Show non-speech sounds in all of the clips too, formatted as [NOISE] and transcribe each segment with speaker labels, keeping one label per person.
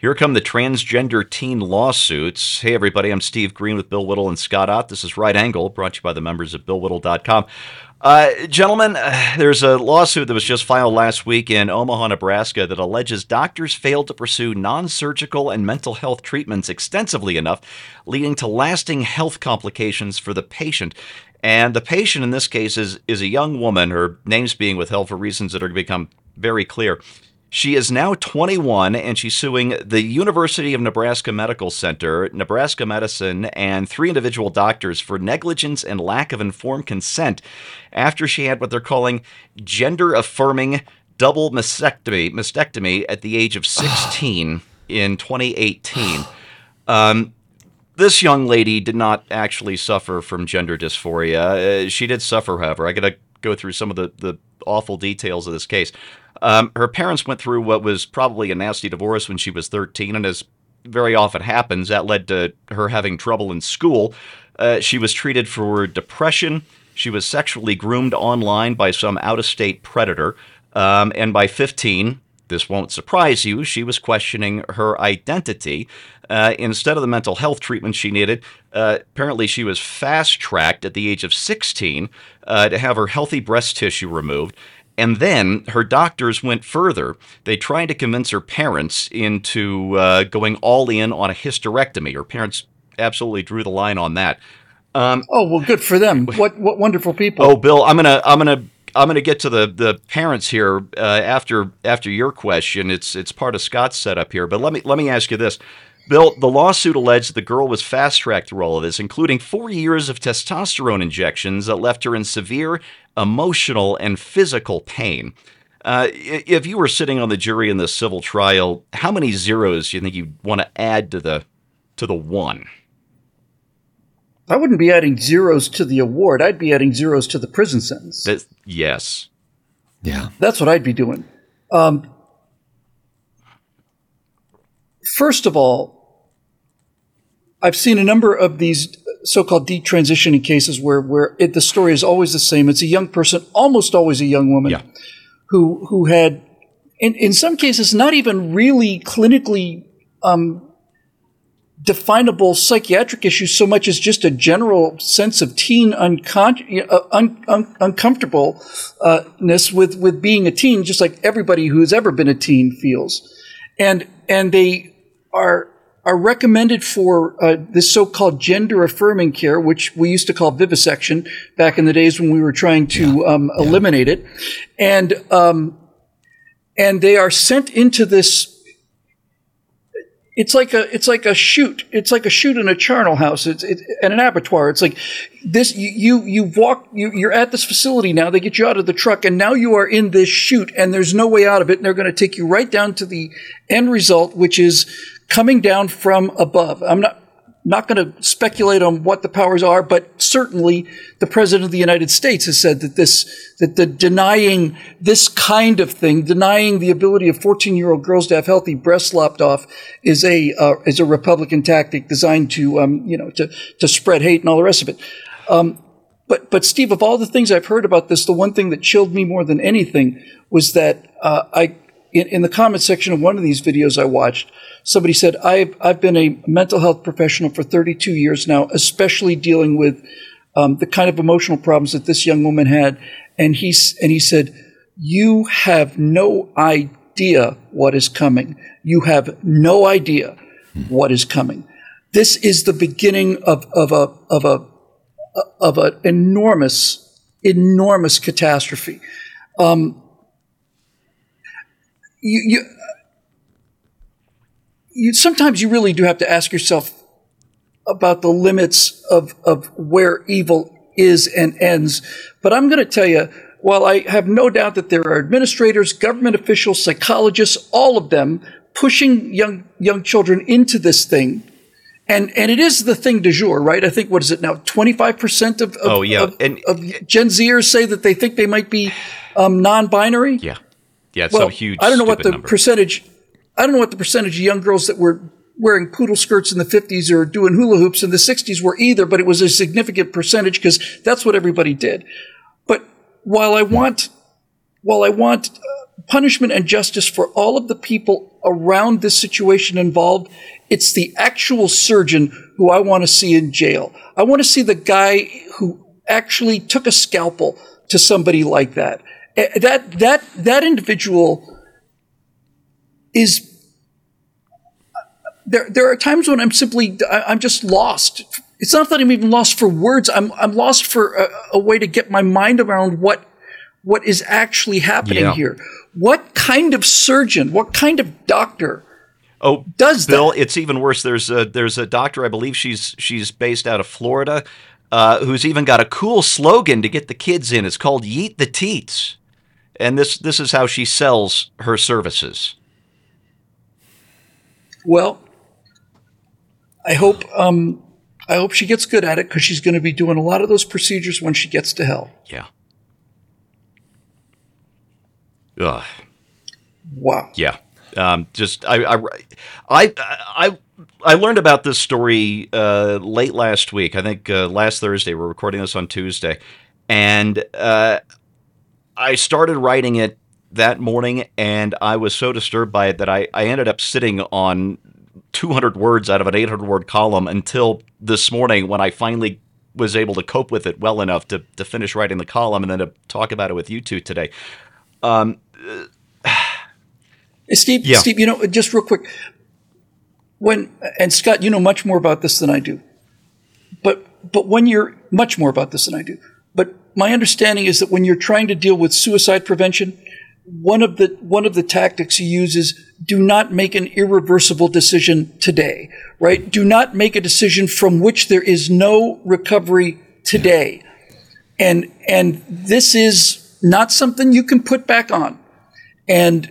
Speaker 1: Here come the transgender teen lawsuits. Hey, everybody, I'm Steve Green with Bill Whittle and Scott Ott. This is Right Angle, brought to you by the members of BillWhittle.com. Uh, gentlemen, uh, there's a lawsuit that was just filed last week in Omaha, Nebraska that alleges doctors failed to pursue non surgical and mental health treatments extensively enough, leading to lasting health complications for the patient. And the patient in this case is, is a young woman, her name's being withheld for reasons that are going to become very clear. She is now 21 and she's suing the University of Nebraska Medical Center, Nebraska Medicine, and three individual doctors for negligence and lack of informed consent after she had what they're calling gender affirming double mastectomy, mastectomy at the age of [SIGHS] 16 in 2018. Um, this young lady did not actually suffer from gender dysphoria. Uh, she did suffer, however. I got to go through some of the, the awful details of this case. Um, her parents went through what was probably a nasty divorce when she was 13, and as very often happens, that led to her having trouble in school. Uh, she was treated for depression. She was sexually groomed online by some out of state predator. Um, and by 15, this won't surprise you, she was questioning her identity. Uh, instead of the mental health treatment she needed, uh, apparently she was fast tracked at the age of 16 uh, to have her healthy breast tissue removed. And then her doctors went further. They tried to convince her parents into uh, going all in on a hysterectomy. Her parents absolutely drew the line on that.
Speaker 2: Um, oh well, good for them. [LAUGHS] What what wonderful people.
Speaker 1: Oh, Bill, I'm gonna I'm gonna I'm gonna get to the the parents here uh, after after your question. It's it's part of Scott's setup here, but let me let me ask you this. Bill, the lawsuit alleged the girl was fast tracked through all of this, including four years of testosterone injections that left her in severe emotional and physical pain. Uh, if you were sitting on the jury in this civil trial, how many zeros do you think you'd want to add to the to the one?
Speaker 2: I wouldn't be adding zeros to the award. I'd be adding zeros to the prison sentence.
Speaker 1: That, yes.
Speaker 3: Yeah.
Speaker 2: That's what I'd be doing. Um, first of all, I've seen a number of these so-called detransitioning cases where where it, the story is always the same. It's a young person, almost always a young woman,
Speaker 1: yeah.
Speaker 2: who who had, in in some cases, not even really clinically um, definable psychiatric issues so much as just a general sense of teen uncon- uh, un- un- uncomfortableness with with being a teen, just like everybody who's ever been a teen feels, and and they are are recommended for uh, this so-called gender affirming care, which we used to call vivisection back in the days when we were trying to yeah. Um, eliminate it, and um, and they are sent into this. It's like a it's like a chute. It's like a chute in a charnel house. It's it, and an abattoir. It's like this. You you you walk. You, you're at this facility now. They get you out of the truck, and now you are in this chute, and there's no way out of it. And they're going to take you right down to the end result, which is coming down from above. I'm not not going to speculate on what the powers are, but certainly the president of the United States has said that this that the denying this kind of thing, denying the ability of 14 year old girls to have healthy breasts lopped off, is a uh, is a Republican tactic designed to um, you know to to spread hate and all the rest of it. Um, but but Steve, of all the things I've heard about this, the one thing that chilled me more than anything was that uh, I in, in the comment section of one of these videos I watched somebody said, I've, I've been a mental health professional for 32 years now, especially dealing with um, the kind of emotional problems that this young woman had. And he, and he said, You have no idea what is coming. You have no idea what is coming. This is the beginning of, of a, of a, of an enormous, enormous catastrophe. Um, you, you, you, sometimes you really do have to ask yourself about the limits of, of where evil is and ends. But I'm going to tell you, while I have no doubt that there are administrators, government officials, psychologists, all of them pushing young young children into this thing, and and it is the thing du jour, right? I think what is it now? Twenty five percent of, of
Speaker 1: oh yeah,
Speaker 2: of, and, of Gen Zers say that they think they might be um, non-binary.
Speaker 1: Yeah, yeah,
Speaker 2: well,
Speaker 1: so huge.
Speaker 2: I don't know what the
Speaker 1: number.
Speaker 2: percentage I don't know what the percentage of young girls that were wearing poodle skirts in the 50s or doing hula hoops in the 60s were either, but it was a significant percentage because that's what everybody did. But while I want, while I want uh, punishment and justice for all of the people around this situation involved. It's the actual surgeon who I want to see in jail. I want to see the guy who actually took a scalpel to somebody like that. Eh, that that that individual is there there are times when I'm simply I'm just lost. It's not that I'm even lost for words. I'm I'm lost for a, a way to get my mind around what what is actually happening yeah. here. What kind of surgeon, what kind of doctor
Speaker 1: Oh,
Speaker 2: does
Speaker 1: Bill?
Speaker 2: That?
Speaker 1: It's even worse. There's a there's a doctor. I believe she's she's based out of Florida, uh, who's even got a cool slogan to get the kids in. It's called "Yeet the Teats," and this this is how she sells her services.
Speaker 2: Well, I hope um, I hope she gets good at it because she's going to be doing a lot of those procedures when she gets to hell.
Speaker 1: Yeah. Ugh.
Speaker 2: Wow.
Speaker 1: Yeah. Um, just I, I I I I learned about this story uh, late last week. I think uh, last Thursday. We're recording this on Tuesday, and uh, I started writing it that morning, and I was so disturbed by it that I, I ended up sitting on 200 words out of an 800 word column until this morning when I finally was able to cope with it well enough to, to finish writing the column and then to talk about it with you two today. Um, [SIGHS]
Speaker 2: Steve, yeah. Steve, you know, just real quick, when and Scott, you know much more about this than I do, but but when you're much more about this than I do, my understanding is that when you're trying to deal with suicide prevention, one of the one of the tactics you use is do not make an irreversible decision today, right? Do not make a decision from which there is no recovery today. And and this is not something you can put back on. And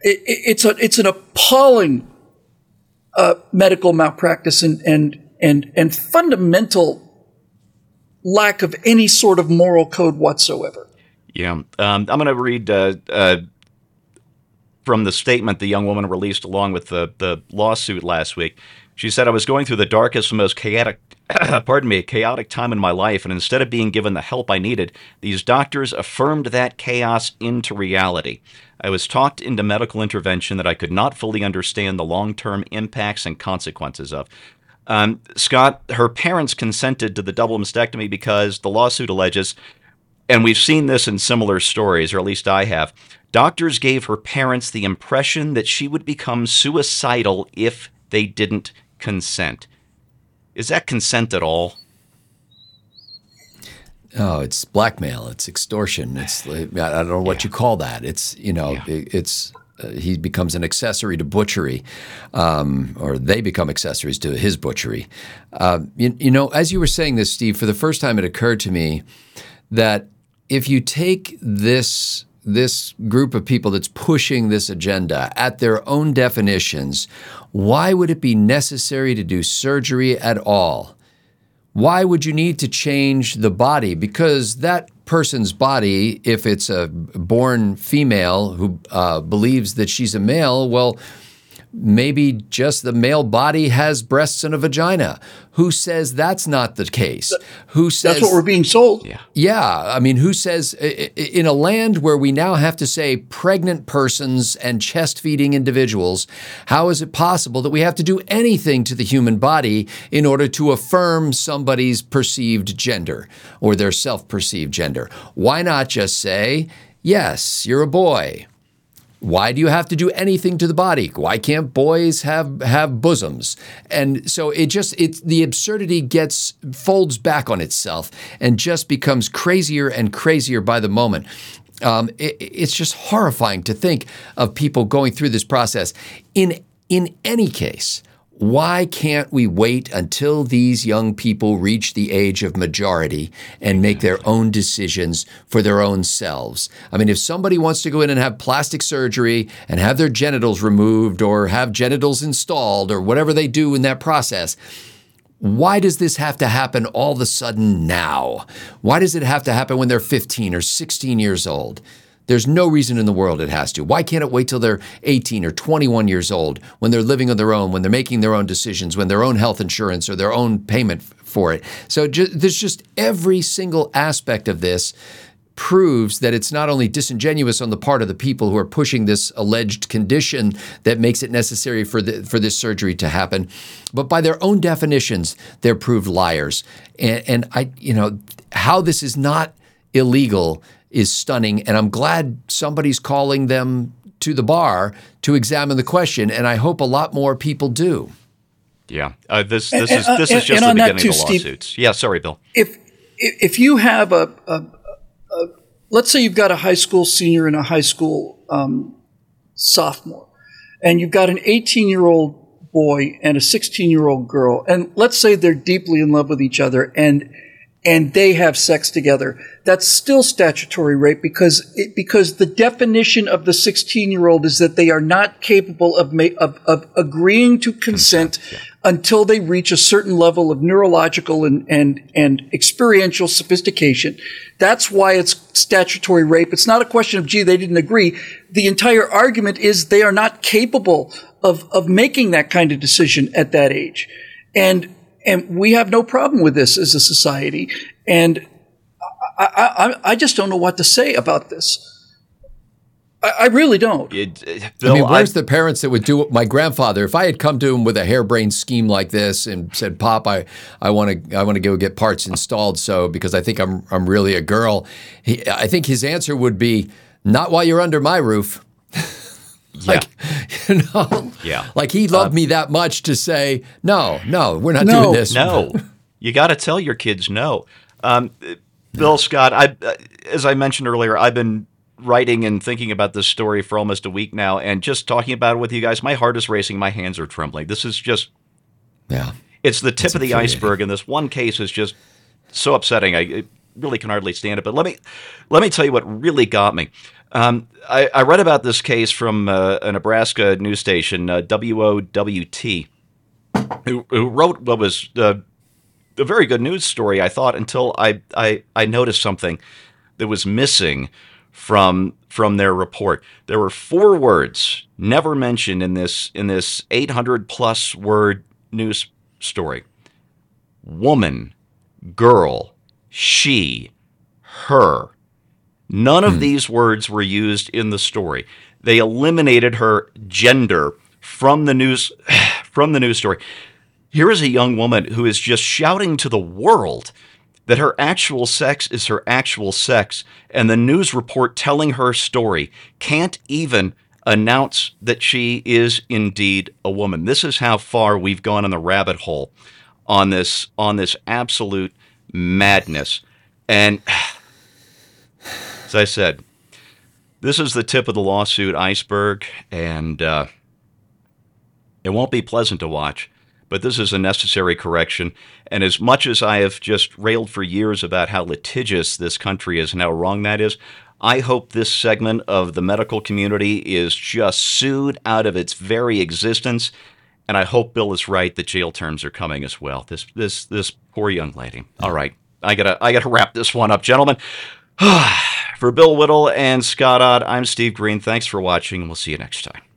Speaker 2: it, it's a it's an appalling uh, medical malpractice and and and and fundamental lack of any sort of moral code whatsoever.
Speaker 1: Yeah. Um, I'm going to read uh, uh, from the statement the young woman released along with the, the lawsuit last week. She said, I was going through the darkest most chaotic, [COUGHS] pardon me, chaotic time in my life, and instead of being given the help I needed, these doctors affirmed that chaos into reality. I was talked into medical intervention that I could not fully understand the long term impacts and consequences of. Um, Scott, her parents consented to the double mastectomy because the lawsuit alleges and we've seen this in similar stories, or at least I have. Doctors gave her parents the impression that she would become suicidal if they didn't consent. Is that consent at all?
Speaker 3: Oh, it's blackmail. It's extortion. It's I don't know what yeah. you call that. It's you know yeah. it, it's he becomes an accessory to butchery, um, or they become accessories to his butchery. Uh, you, you know, as you were saying this, Steve, for the first time, it occurred to me that if you take this this group of people that's pushing this agenda at their own definitions, why would it be necessary to do surgery at all? Why would you need to change the body? Because that person's body, if it's a born female who uh, believes that she's a male, well, maybe just the male body has breasts and a vagina. Who says that's not the case? Who says
Speaker 2: that's what we're being sold?
Speaker 3: Yeah. Yeah. I mean, who says in a land where we now have to say pregnant persons and chest feeding individuals, how is it possible that we have to do anything to the human body in order to affirm somebody's perceived gender or their self perceived gender? Why not just say, yes, you're a boy? Why do you have to do anything to the body? Why can't boys have have bosoms? And so it just it's the absurdity gets folds back on itself and just becomes crazier and crazier by the moment. Um, it, it's just horrifying to think of people going through this process. In in any case, why can't we wait until these young people reach the age of majority and make their own decisions for their own selves? I mean, if somebody wants to go in and have plastic surgery and have their genitals removed or have genitals installed or whatever they do in that process, why does this have to happen all of a sudden now? Why does it have to happen when they're 15 or 16 years old? There's no reason in the world it has to. Why can't it wait till they're 18 or 21 years old when they're living on their own, when they're making their own decisions, when their own health insurance or their own payment for it? So there's just every single aspect of this proves that it's not only disingenuous on the part of the people who are pushing this alleged condition that makes it necessary for the, for this surgery to happen, but by their own definitions, they're proved liars. And, and I, you know, how this is not illegal is stunning, and I'm glad somebody's calling them to the bar to examine the question, and I hope a lot more people do.
Speaker 1: Yeah, uh, this this is this is just the beginning too, of the lawsuits. Steve, yeah, sorry, Bill.
Speaker 2: If if you have a, a, a, let's say you've got a high school senior and a high school um, sophomore, and you've got an 18 year old boy and a 16 year old girl, and let's say they're deeply in love with each other, and and they have sex together. That's still statutory rape because it, because the definition of the 16 year old is that they are not capable of, ma- of, of agreeing to consent, yeah. until they reach a certain level of neurological and, and, and experiential sophistication. That's why it's statutory rape. It's not a question of, gee, they didn't agree. The entire argument is they are not capable of, of making that kind of decision at that age. And and we have no problem with this as a society. And I, I, I just don't know what to say about this. I, I really don't. It,
Speaker 3: Bill, I mean, where's I, the parents that would do it? My grandfather, if I had come to him with a harebrained scheme like this and said, "Pop, I, I want to, I want to go get parts installed," so because I think I'm, I'm really a girl, he, I think his answer would be, "Not while you're under my roof." Like, yeah. [LAUGHS] you know, yeah. Like he loved uh, me that much to say, no, no, we're not no, doing this.
Speaker 1: No, [LAUGHS] you got to tell your kids no. Um, Bill Scott, I, as I mentioned earlier, I've been writing and thinking about this story for almost a week now, and just talking about it with you guys, my heart is racing, my hands are trembling. This is just,
Speaker 3: yeah,
Speaker 1: it's the tip it's of the iceberg, and this one case is just so upsetting. I really can hardly stand it. But let me let me tell you what really got me. Um, I, I, read about this case from uh, a Nebraska news station, uh, WOWT, who, who, wrote what was uh, a very good news story, I thought, until I, I, I noticed something that was missing from from their report. There were four words never mentioned in this in this 800 plus word news story. Woman, girl, she, her. None of hmm. these words were used in the story. They eliminated her gender from the news [SIGHS] from the news story. Here is a young woman who is just shouting to the world that her actual sex is her actual sex, and the news report telling her story can't even announce that she is indeed a woman. This is how far we've gone in the rabbit hole on this on this absolute madness. And [SIGHS] as I said, this is the tip of the lawsuit iceberg, and uh, it won't be pleasant to watch. But this is a necessary correction. And as much as I have just railed for years about how litigious this country is and how wrong that is, I hope this segment of the medical community is just sued out of its very existence. And I hope Bill is right that jail terms are coming as well. This this this poor young lady. All right. I gotta I gotta wrap this one up, gentlemen. [SIGHS] for Bill Whittle and Scott Ott, I'm Steve Green. Thanks for watching, and we'll see you next time.